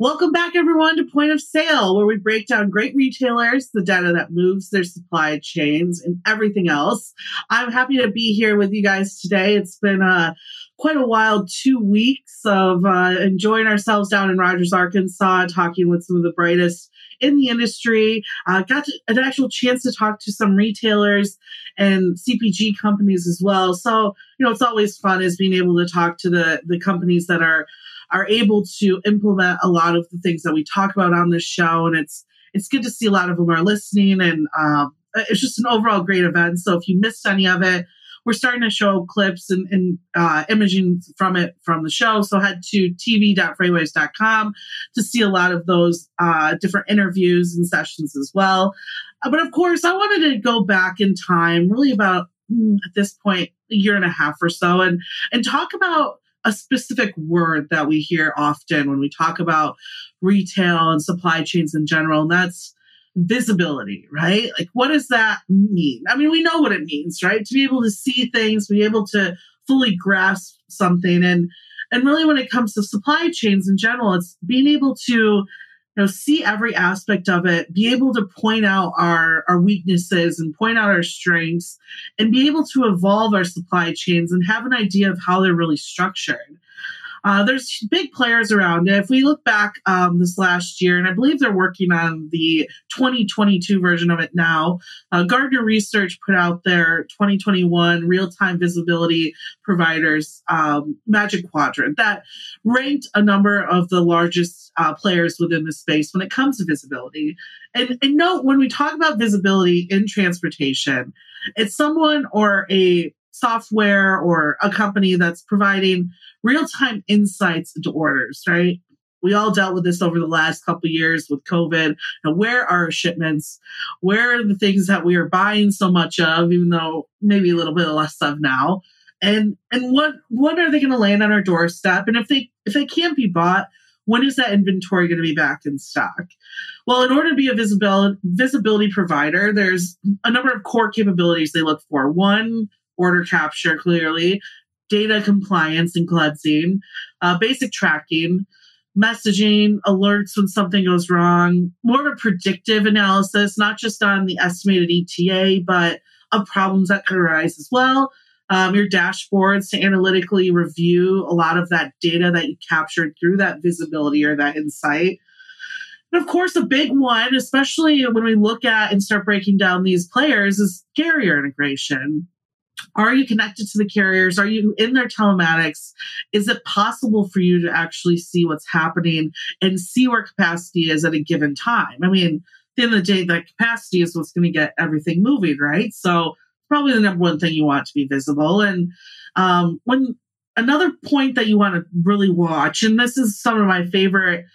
Welcome back, everyone, to Point of Sale, where we break down great retailers, the data that moves their supply chains, and everything else. I'm happy to be here with you guys today. It's been uh, quite a wild two weeks of uh, enjoying ourselves down in Rogers, Arkansas, talking with some of the brightest in the industry. Uh, got to, an actual chance to talk to some retailers and CPG companies as well. So, you know, it's always fun is being able to talk to the the companies that are are able to implement a lot of the things that we talk about on this show. And it's it's good to see a lot of them are listening, and um, it's just an overall great event. So if you missed any of it, we're starting to show clips and, and uh, imaging from it from the show. So head to tv.freightwaves.com to see a lot of those uh, different interviews and sessions as well. Uh, but of course, I wanted to go back in time, really about mm, at this point a year and a half or so, and and talk about a specific word that we hear often when we talk about retail and supply chains in general, and that's visibility, right? Like, what does that mean? I mean, we know what it means, right? To be able to see things, be able to fully grasp something, and and really, when it comes to supply chains in general, it's being able to you know, see every aspect of it, be able to point out our, our weaknesses and point out our strengths, and be able to evolve our supply chains and have an idea of how they're really structured. Uh, there's big players around. If we look back um, this last year, and I believe they're working on the 2022 version of it now, uh, Gartner Research put out their 2021 real time visibility providers um, Magic Quadrant that ranked a number of the largest uh, players within the space when it comes to visibility. And, and note when we talk about visibility in transportation, it's someone or a software or a company that's providing real time insights into orders, right? We all dealt with this over the last couple years with COVID. Now, where are our shipments? Where are the things that we are buying so much of, even though maybe a little bit less of now? And and what what are they going to land on our doorstep? And if they if they can't be bought, when is that inventory going to be back in stock? Well, in order to be a visibility visibility provider, there's a number of core capabilities they look for. One, order capture clearly, data compliance and cleansing, uh, basic tracking, messaging, alerts when something goes wrong, more of a predictive analysis, not just on the estimated ETA, but of problems that could arise as well. Um, your dashboards to analytically review a lot of that data that you captured through that visibility or that insight. And of course, a big one, especially when we look at and start breaking down these players, is carrier integration. Are you connected to the carriers? Are you in their telematics? Is it possible for you to actually see what's happening and see where capacity is at a given time? I mean, at the end of the day, that capacity is what's going to get everything moving, right? So, probably the number one thing you want to be visible. And um, when another point that you want to really watch, and this is some of my favorite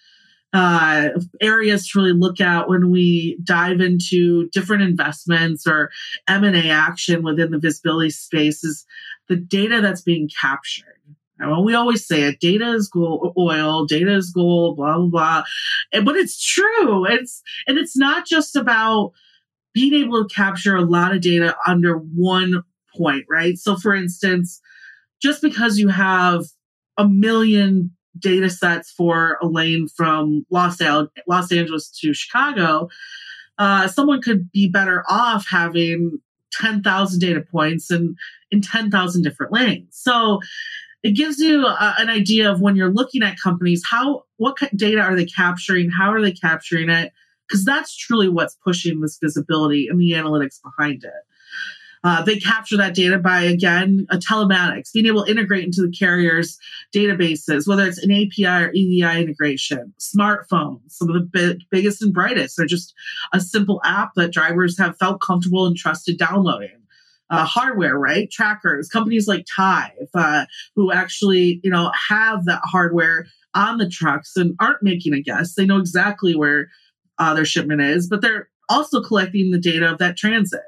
uh, areas to really look at when we dive into different investments or M&A action within the visibility space is the data that's being captured. Well, we always say it, data is gold, oil, data is gold, blah, blah, blah. And, but it's true. It's, and it's not just about being able to capture a lot of data under one point, right? So for instance, just because you have a million data sets for a lane from Los, Al- Los Angeles to Chicago, uh, someone could be better off having 10,000 data points and in 10,000 different lanes. So it gives you a, an idea of when you're looking at companies, how, what data are they capturing? How are they capturing it? Because that's truly what's pushing this visibility and the analytics behind it. Uh, they capture that data by, again, a telematics, being able to integrate into the carrier's databases, whether it's an API or EDI integration, smartphones, some of the big, biggest and brightest. They're just a simple app that drivers have felt comfortable and trusted downloading. Uh, hardware, right? Trackers, companies like Tive, uh, who actually, you know, have that hardware on the trucks and aren't making a guess. They know exactly where uh, their shipment is, but they're also collecting the data of that transit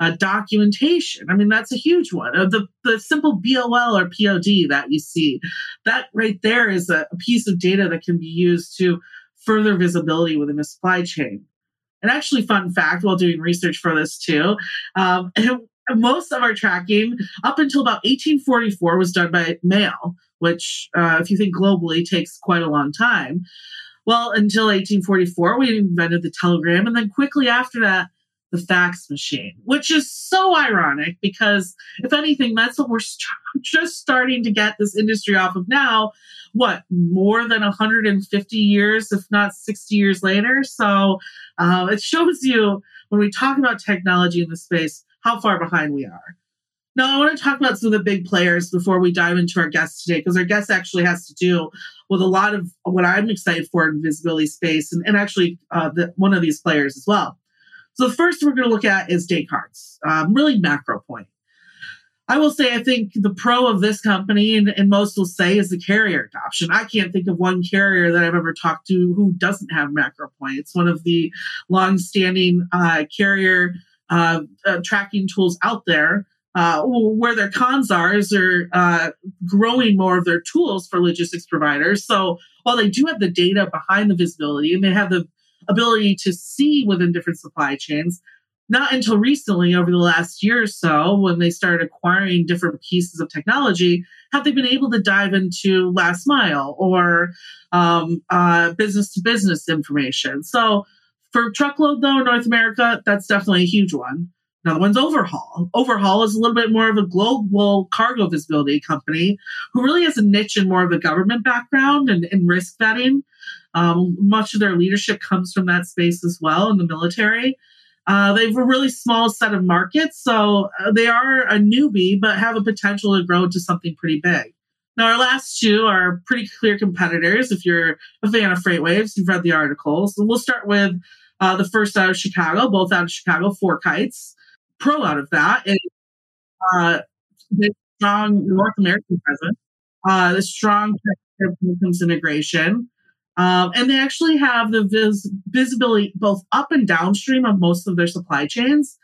uh, documentation. I mean, that's a huge one. Uh, the, the simple BOL or POD that you see, that right there is a, a piece of data that can be used to further visibility within a supply chain. And actually, fun fact while doing research for this too, um, most of our tracking up until about 1844 was done by mail, which, uh, if you think globally, takes quite a long time. Well, until 1844, we invented the telegram. And then quickly after that, the fax machine, which is so ironic because, if anything, that's what we're st- just starting to get this industry off of now. What, more than 150 years, if not 60 years later? So uh, it shows you when we talk about technology in the space how far behind we are. Now, I want to talk about some of the big players before we dive into our guest today, because our guest actually has to do with a lot of what I'm excited for in visibility space, and, and actually uh, the, one of these players as well. So the first we're going to look at is Descartes, um, really MacroPoint. I will say, I think the pro of this company, and, and, most will say, is the carrier adoption. I can't think of one carrier that I've ever talked to who doesn't have MacroPoint. It's one of the long-standing uh, carrier uh, uh, tracking tools out there. Uh, where their cons are is they're uh, growing more of their tools for logistics providers. So while they do have the data behind the visibility and they have the ability to see within different supply chains. Not until recently, over the last year or so, when they started acquiring different pieces of technology, have they been able to dive into last mile or business to business information. So, for truckload, though, North America, that's definitely a huge one. Another one's Overhaul. Overhaul is a little bit more of a global cargo visibility company who really has a niche in more of a government background and, and risk vetting. Um, much of their leadership comes from that space as well in the military. Uh, they have a really small set of markets, so uh, they are a newbie, but have a potential to grow to something pretty big. Now, our last two are pretty clear competitors. If you're a fan of FreightWaves, you've read the articles. So we'll start with uh, the first out of Chicago, both out of Chicago, FourKites. Pro out of that is uh, the strong North American presence, uh, the strong integration, um, and they actually have the vis- visibility both up and downstream of most of their supply chains.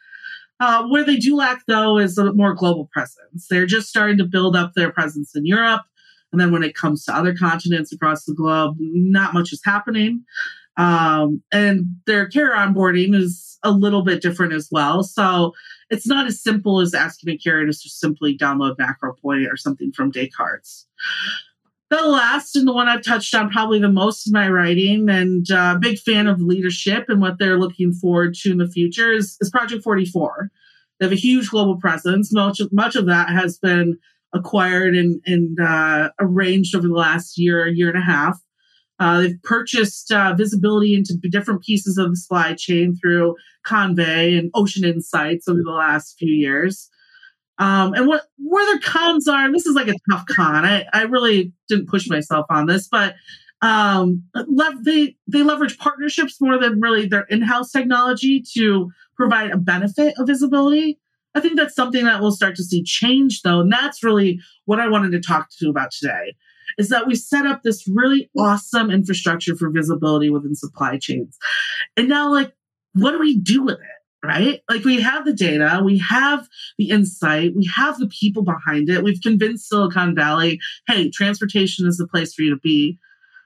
Uh, where they do lack, though, is a more global presence. They're just starting to build up their presence in Europe. And then when it comes to other continents across the globe, not much is happening. Um, and their care onboarding is a little bit different as well. So it's not as simple as asking a carrier to simply download MacroPoint or something from Descartes the last and the one I've touched on probably the most in my writing, and uh, big fan of leadership and what they're looking forward to in the future is, is Project 44. They have a huge global presence. Much, much of that has been acquired and, and uh, arranged over the last year, year and a half. Uh, they've purchased uh, visibility into different pieces of the supply chain through Convey and Ocean Insights over the last few years. Um, and what where their cons are, this is like a tough con. I, I really didn't push myself on this, but um, they they leverage partnerships more than really their in-house technology to provide a benefit of visibility. I think that's something that we'll start to see change though, and that's really what I wanted to talk to you about today. Is that we set up this really awesome infrastructure for visibility within supply chains, and now like, what do we do with it? right? Like we have the data, we have the insight, we have the people behind it. We've convinced Silicon Valley, hey, transportation is the place for you to be.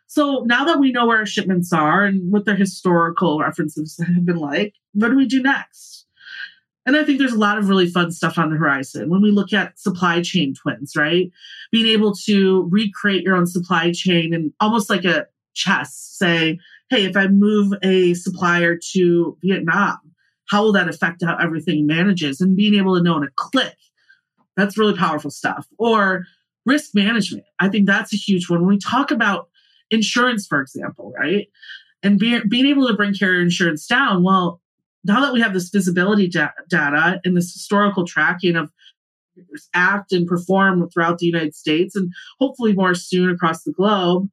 So now that we know where our shipments are and what their historical references have been like, what do we do next? And I think there's a lot of really fun stuff on the horizon. When we look at supply chain twins, right? Being able to recreate your own supply chain and almost like a chess, say, hey, if I move a supplier to Vietnam, how will that affect how everything manages? And being able to know in a click that's really powerful stuff. Or risk management. I think that's a huge one. When we talk about insurance for example right? And be, being able to bring carrier insurance down well now that we have this visibility da- data and this historical tracking of act and perform throughout the united states and hopefully more soon across the globe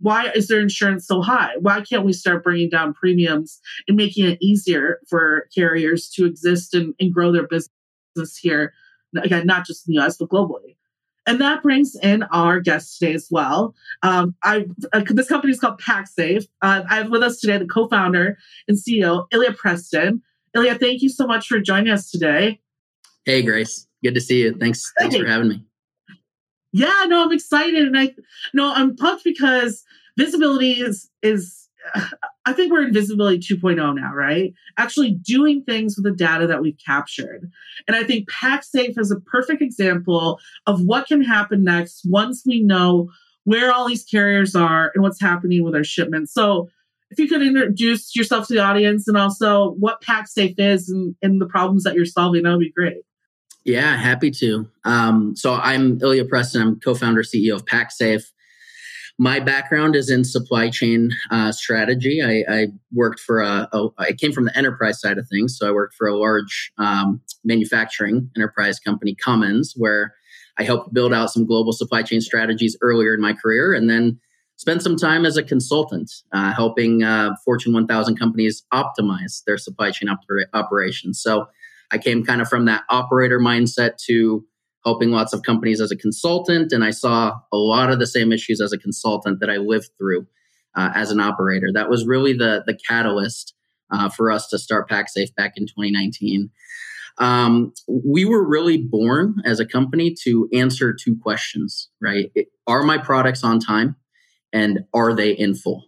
why is their insurance so high? Why can't we start bringing down premiums and making it easier for carriers to exist and, and grow their business here? Again, not just in the US, but globally. And that brings in our guest today as well. Um, I uh, this company is called Paxafe. Uh, I have with us today the co-founder and CEO Ilya Preston. Ilya, thank you so much for joining us today. Hey, Grace. Good to see you. Thanks. Thanks for having me. Yeah, no, I'm excited, and I no, I'm pumped because visibility is is I think we're in visibility 2.0 now, right? Actually doing things with the data that we've captured. And I think Paxafe is a perfect example of what can happen next once we know where all these carriers are and what's happening with our shipments. So if you could introduce yourself to the audience and also what Paxafe is and, and the problems that you're solving, that would be great. Yeah, happy to. Um, so I'm Ilya Preston. I'm co-founder, CEO of Paxafe. My background is in supply chain uh, strategy. I, I, worked for a, a. I came from the enterprise side of things, so I worked for a large um, manufacturing enterprise company, Cummins, where I helped build out some global supply chain strategies earlier in my career, and then spent some time as a consultant, uh, helping uh, Fortune 1000 companies optimize their supply chain operations. So I came kind of from that operator mindset to helping lots of companies as a consultant, and I saw a lot of the same issues as a consultant that I lived through uh, as an operator. That was really the the catalyst uh, for us to start Paxafe back in 2019. Um, we were really born as a company to answer two questions, right? Are my products on time? And are they in full?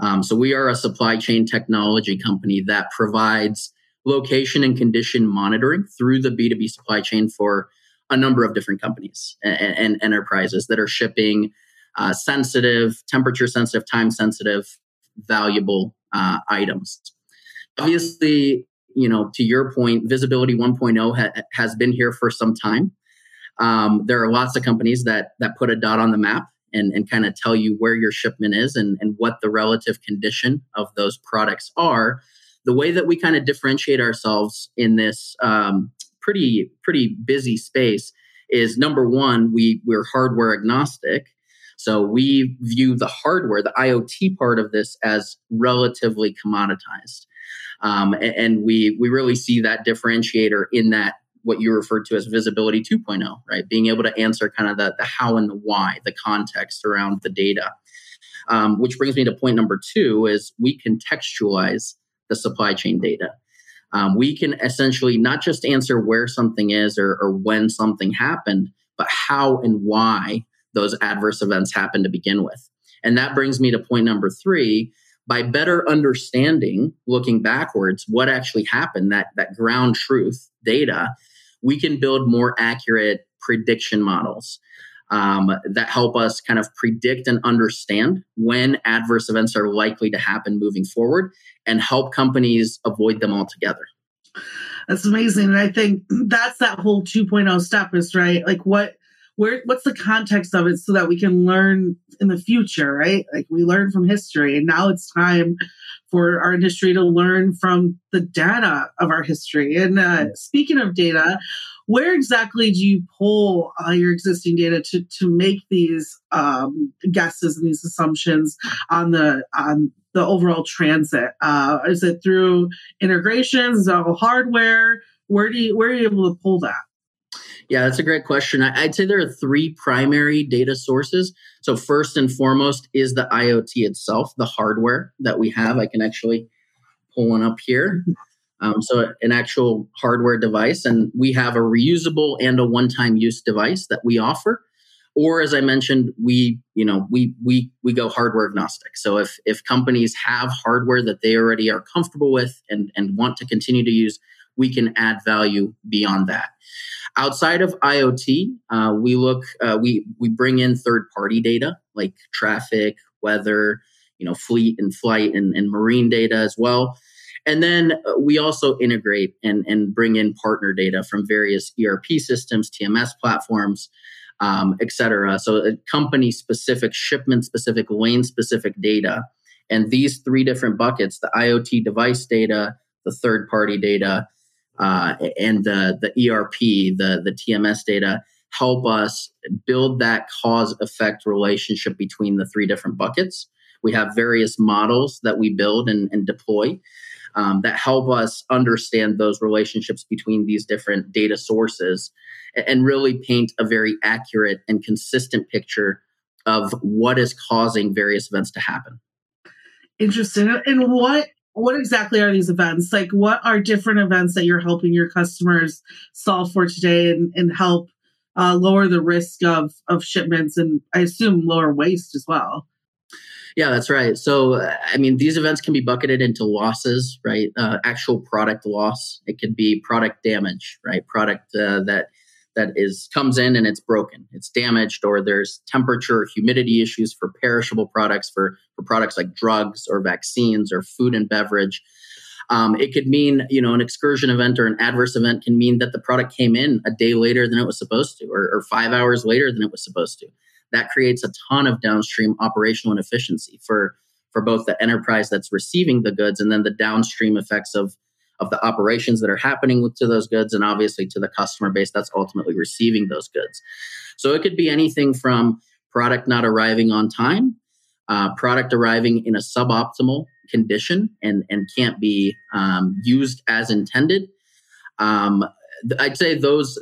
Um, so we are a supply chain technology company that provides location and condition monitoring through the B2B supply chain for a number of different companies and, and enterprises that are shipping uh, sensitive, temperature sensitive, time sensitive, valuable uh, items. Obviously, you know, to your point, Visibility 1.0 ha- has been here for some time. Um, there are lots of companies that that put a dot on the map and, and kind of tell you where your shipment is and, and what the relative condition of those products are. The way that we kind of differentiate ourselves in this um, pretty pretty busy space is number one, we we're hardware agnostic. So we view the hardware, the IoT part of this, as relatively commoditized. Um, and, and, we we really see that differentiator in that what you referred to as visibility 2.0, right? Being able to answer kind of the, the how and the why, the context around the data. Um, which brings me to point number two is we contextualize the supply chain data. Um, we can essentially not just answer where something is or, or when something happened, but how and why those adverse events happen to begin with. And that brings me to point number three. By better understanding, looking backwards, what actually happened, that, that ground truth data, we can build more accurate prediction models um, that help us kind of predict and understand when adverse events are likely to happen moving forward and help companies avoid them altogether. That's amazing. And I think that's that whole 2.0 step is right. Like what where what's the context of it so that we can learn in the future, right? Like we learn from history and now it's time for our industry to learn from the data of our history. And uh, speaking of data, where exactly do you pull uh, your existing data to to make these um, guesses and these assumptions on the on the overall transit? Uh, is it through integrations? Is it all hardware? Where do you where are you able to pull that? Yeah, that's a great question. I'd say there are three primary data sources. So, first and foremost is the IoT itself, the hardware that we have. I can actually pull one up here. Um, so, an actual hardware device, and we have a reusable and a one-time use device that we offer. Or, as I mentioned, we you know we we we go hardware agnostic. So, if if companies have hardware that they already are comfortable with and and want to continue to use, we can add value beyond that. Outside of IoT, uh, we look uh, we we bring in third party data like traffic, weather, you know, fleet and flight and, and marine data as well. And then uh, we also integrate and, and bring in partner data from various ERP systems, TMS platforms, um, et cetera. So uh, company specific, shipment specific, lane specific data. And these three different buckets the IoT device data, the third party data, uh, and the the ERP, the the TMS data help us build that cause effect relationship between the three different buckets. We have various models that we build and, and deploy um, that help us understand those relationships between these different data sources and, really paint a very accurate and consistent picture of what is causing various events to happen. Interesting. And what what exactly are these events? Like, what are different events that you're helping your customers solve for today and, and help uh, lower the risk of, of shipments and I assume lower waste as well? Yeah, that's right. So, I mean, these events can be bucketed into losses, right? Uh, actual product loss. It could be product damage, right? Product uh, that that is comes in and it's broken, it's damaged, or there's temperature, humidity issues for perishable products, for for products like drugs or vaccines or food and beverage. Um, it could mean, you know, an excursion event or an adverse event can mean that the product came in a day later than it was supposed to, or, or five hours later than it was supposed to. That creates a ton of downstream operational inefficiency for for both the enterprise that's receiving the goods and then the downstream effects of of the operations that are happening with, to those goods and obviously to the customer base that's ultimately receiving those goods. So it could be anything from product not arriving on time, uh, product arriving in a suboptimal condition and, and can't be um, used as intended. Um, I'd say those,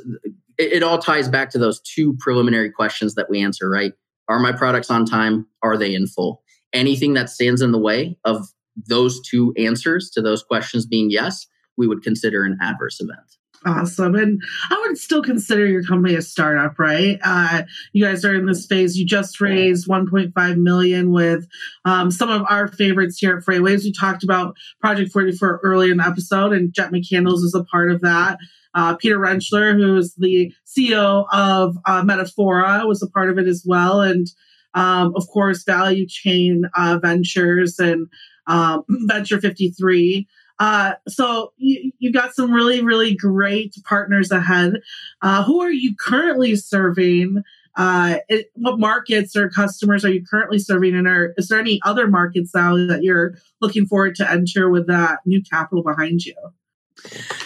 it, it all ties back to those two preliminary questions that we answer, right? Are my products on time? Are they in full? Anything that stands in the way of those two answers to those questions being yes, we would consider an adverse event. Awesome. And I would still consider your company a startup, right? Uh, you guys are in this phase. You just raised 1.5 million with um, some of our favorites here at Freightwaves. We talked about Project 44 early in the episode, and Jett McCandless is a part of that. Uh, Peter Rentschler, who's the CEO of uh, Metafora, was a part of it as well. And um, of course, Value Chain uh, Ventures and um, Venture 53. Uh, so you, you got some really, really great partners ahead. Uh, who are you currently serving? Uh, it, what markets or customers are you currently serving? And are, is there any other markets now that you're looking forward to enter with that new capital behind you?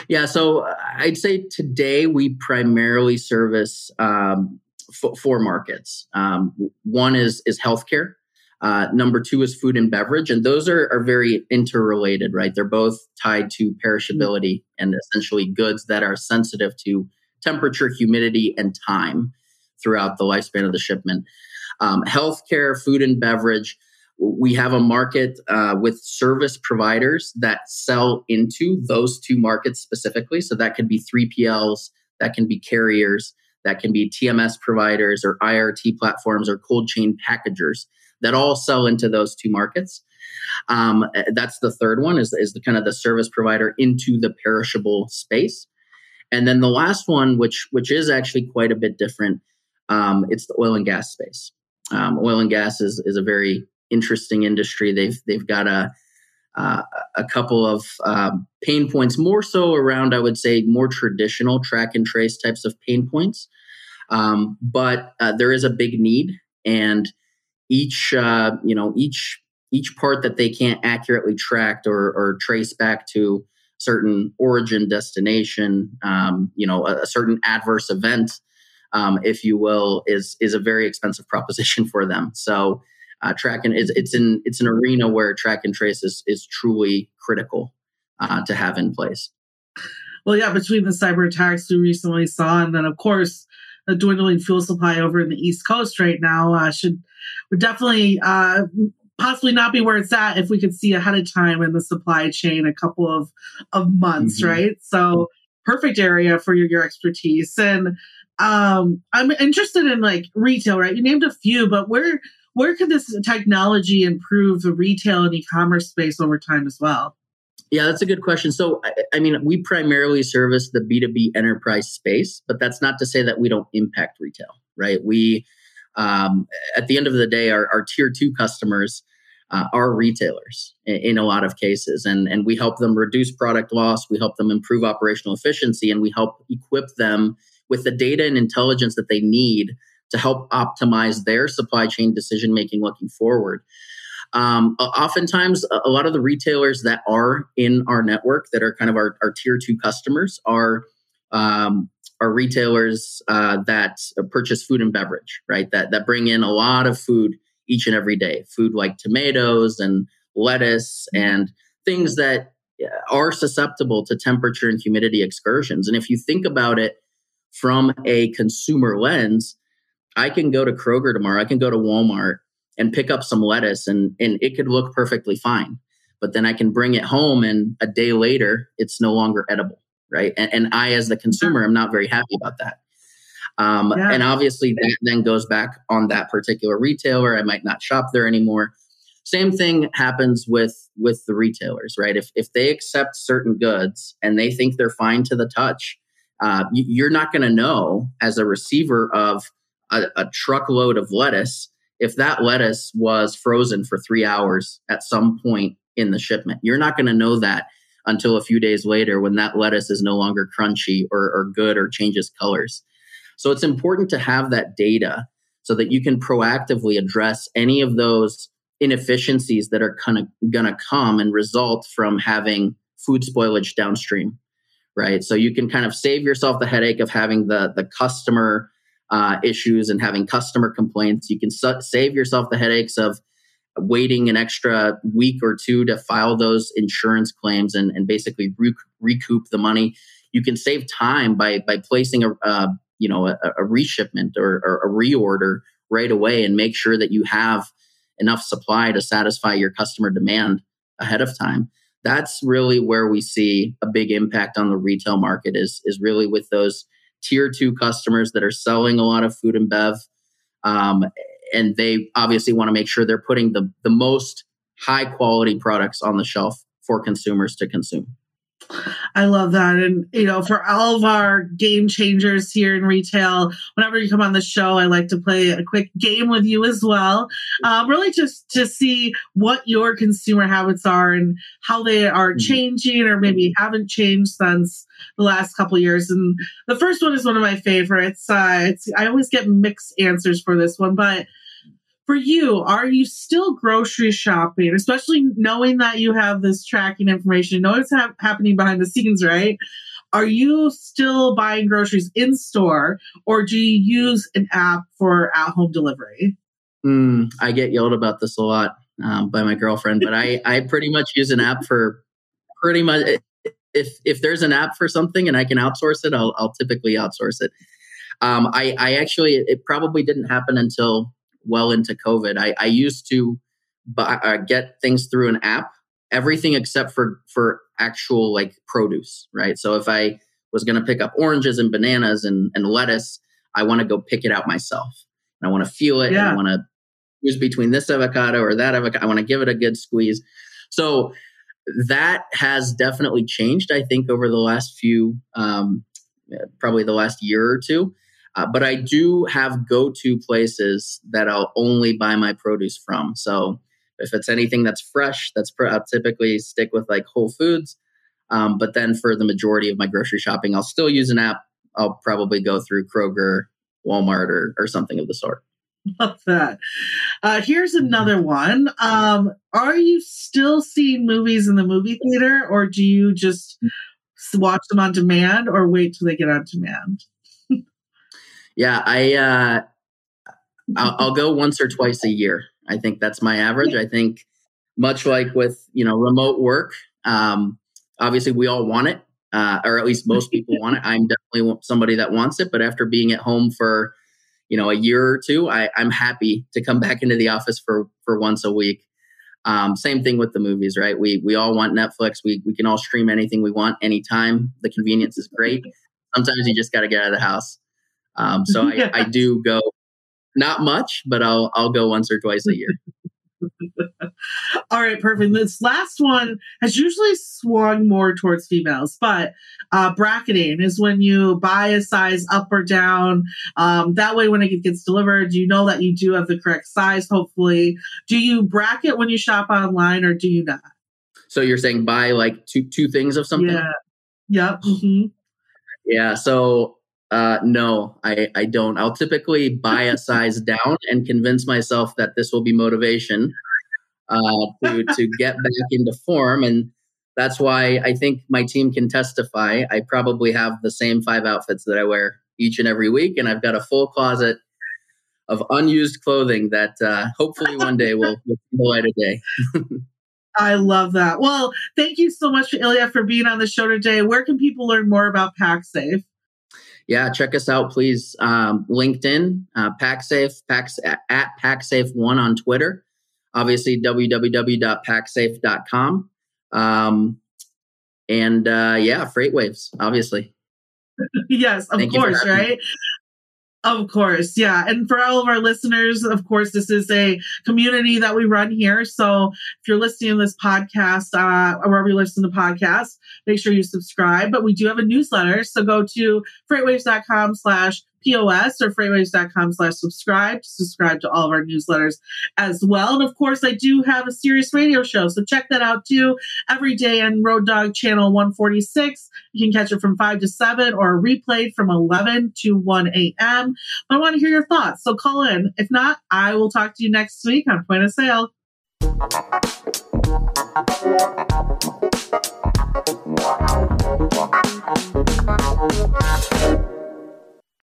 Yeah, so I'd say today we primarily service um, f- four markets. Um, one is is healthcare. Uh, number two is food and beverage, and those are, are very interrelated, right? They're both tied to perishability and essentially goods that are sensitive to temperature, humidity, and time throughout the lifespan of the shipment. Um, healthcare, food and beverage, we have a market uh, with service providers that sell into those two markets specifically. So that could be 3PLs, that can be carriers, that can be TMS providers or IRT platforms or cold chain packagers that all sell into those two markets. Um, that's the third one is, is the kind of the service provider into the perishable space. And then the last one, which which is actually quite a bit different, um, it's the oil and gas space. Um, oil and gas is is a very interesting industry. They've they've got a uh, a couple of um, pain points, more so around I would say more traditional track and trace types of pain points. Um, but uh, there is a big need, and each uh, you know each each part that they can't accurately track or, or trace back to certain origin destination um, you know a, a, certain adverse event um, if you will is is a very expensive proposition for them so uh, track and it's, it's an it's an arena where track and trace is, is truly critical uh, to have in place well yeah between the cyber attacks we recently saw and then of course the dwindling fuel supply over in the East Coast right now uh, should would definitely uh, possibly not be where it's at if we could see ahead of time in the supply chain a couple of of months, mm-hmm. right? So perfect area for your, your expertise. And um, I'm interested in like retail, right? You named a few, but where where could this technology improve the retail and e-commerce space over time as well? Yeah, that's a good question. So, I, I, mean, we primarily service the B2B enterprise space, but that's not to say that we don't impact retail, right? We, um, at the end of the day, our, our tier two customers uh, are retailers in, in, a lot of cases, and, and we help them reduce product loss, we help them improve operational efficiency, and we help equip them with the data and intelligence that they need to help optimize their supply chain decision making looking forward. Um, oftentimes, a lot of the retailers that are in our network that are kind of our, our tier two customers are um, are retailers uh, that purchase food and beverage, right? That that bring in a lot of food each and every day, food like tomatoes and lettuce and things that uh, are susceptible to temperature and humidity excursions. And if you think about it from a consumer lens, I can go to Kroger tomorrow, I can go to Walmart and pick up some lettuce and and it could look perfectly fine but then i can bring it home and a day later it's no longer edible right? And, and i as the consumer I'm not very happy about that. Um, yeah. and obviously that then goes back on that particular retailer i might not shop there anymore. Same thing happens with with the retailers, right? If if they accept certain goods and they think they're fine to the touch, uh, you're not going to know as a receiver of a, a truckload of lettuce if that lettuce was frozen for three hours at some point in the shipment. You're not going to know that until a few days later when that lettuce is no longer crunchy or, or good or changes colors. So it's important to have that data so that you can proactively address any of those inefficiencies that are kind of going to come and result from having food spoilage downstream right so you can kind of save yourself the headache of having the the customer uh, issues and having customer complaints you can su- save yourself the headaches of waiting an extra week or two to file those insurance claims and, and basically rec- recoup the money. You can save time by by placing a uh, you know a, a reshipment or, or, a reorder right away and make sure that you have enough supply to satisfy your customer demand ahead of time. That's really where we see a big impact on the retail market is is really with those tier two customers that are selling a lot of food and bev um, and they obviously want to make sure they're putting the, the most high quality products on the shelf for consumers to consume. I love that. And, you know, for all of our game changers here in retail, whenever you come on the show, I like to play a quick game with you as well. Um, really just to see what your consumer habits are and how they are mm-hmm. changing or maybe haven't changed since the last couple years. And the first one is one of my favorites. Uh, it's, I always get mixed answers for this one, but for you, are you still grocery shopping, especially knowing that you have this tracking information, know what's ha- happening behind the scenes, right? Are you still buying groceries in store or do you use an app for at home delivery? Mm, I get yelled about this a lot um, by my girlfriend, but I, I pretty much use an app for pretty much if if there's an app for something and I can outsource it, I'll, I'll typically outsource it. Um, I, I actually it probably didn't happen until well into COVID. I, I used to buy, uh, get things through an app, everything except for for actual like produce, right? So if I was going to pick up oranges and bananas and, and lettuce, I want to go pick it out myself. And I want to feel it. Yeah. And I want to choose between this avocado or that avocado. I want to give it a good squeeze. So that has definitely changed, I think, over the last few, um, probably the last year or two. Uh, but I do have go to places that I'll only buy my produce from. So if it's anything that's fresh, that's pr- I'll typically stick with like Whole Foods. Um, but then for the majority of my grocery shopping, I'll still use an app. I'll probably go through Kroger, Walmart, or, or something of the sort. Love that. Uh, here's another one. Um, are you still seeing movies in the movie theater, or do you just watch them on demand, or wait till they get on demand? Yeah, I uh, I'll, I'll go once or twice a year. I think that's my average. I think much like with you know remote work, um, obviously we all want it, uh, or at least most people want it. I'm definitely somebody that wants it, but after being at home for you know a year or two, I, I'm happy to come back into the office for for once a week. Um, same thing with the movies, right? We we all want Netflix. We we can all stream anything we want anytime. The convenience is great. Sometimes you just got to get out of the house. Um, so I, I do go not much, but I'll I'll go once or twice a year. All right, perfect. This last one has usually swung more towards females, but uh, bracketing is when you buy a size up or down. Um, that way, when it gets delivered, you know that you do have the correct size, hopefully. Do you bracket when you shop online or do you not? So you're saying buy like two two things of something? Yeah. Yep. Mm-hmm. Yeah. So uh, no, I, I don't. I'll typically buy a size down and convince myself that this will be motivation uh, to to get back into form, and that's why I think my team can testify. I probably have the same five outfits that I wear each and every week, and I've got a full closet of unused clothing that uh, hopefully one day will, see the light of day. I love that. Well, thank you so much, Ilya, for being on the show today. Where can people learn more about Paxafe? Yeah, check us out, please. Um, LinkedIn, uh, Paxafe, Packs, at PacSafe1 on Twitter. Obviously, www.paxafe.com. Um, and uh, yeah, FreightWaves, obviously. yes, of Thank course, right? Of course, yeah. And for all of our listeners, of course, this is a community that we run here. So if you're listening to this podcast, uh, or wherever you listen to podcasts, make sure you subscribe. But we do have a newsletter. So go to freightwaves.com slash POS or freightwaves.com slash subscribe to subscribe to all of our newsletters as well. And of course, I do have a Sirius radio show, so check that out too. Every day on Road Dog Channel 146. You can catch it from 5 to 7 or replayed from 11 to 1 a.m. But I want to hear your thoughts, so call in. If not, I will talk to you next week on Point of Sale.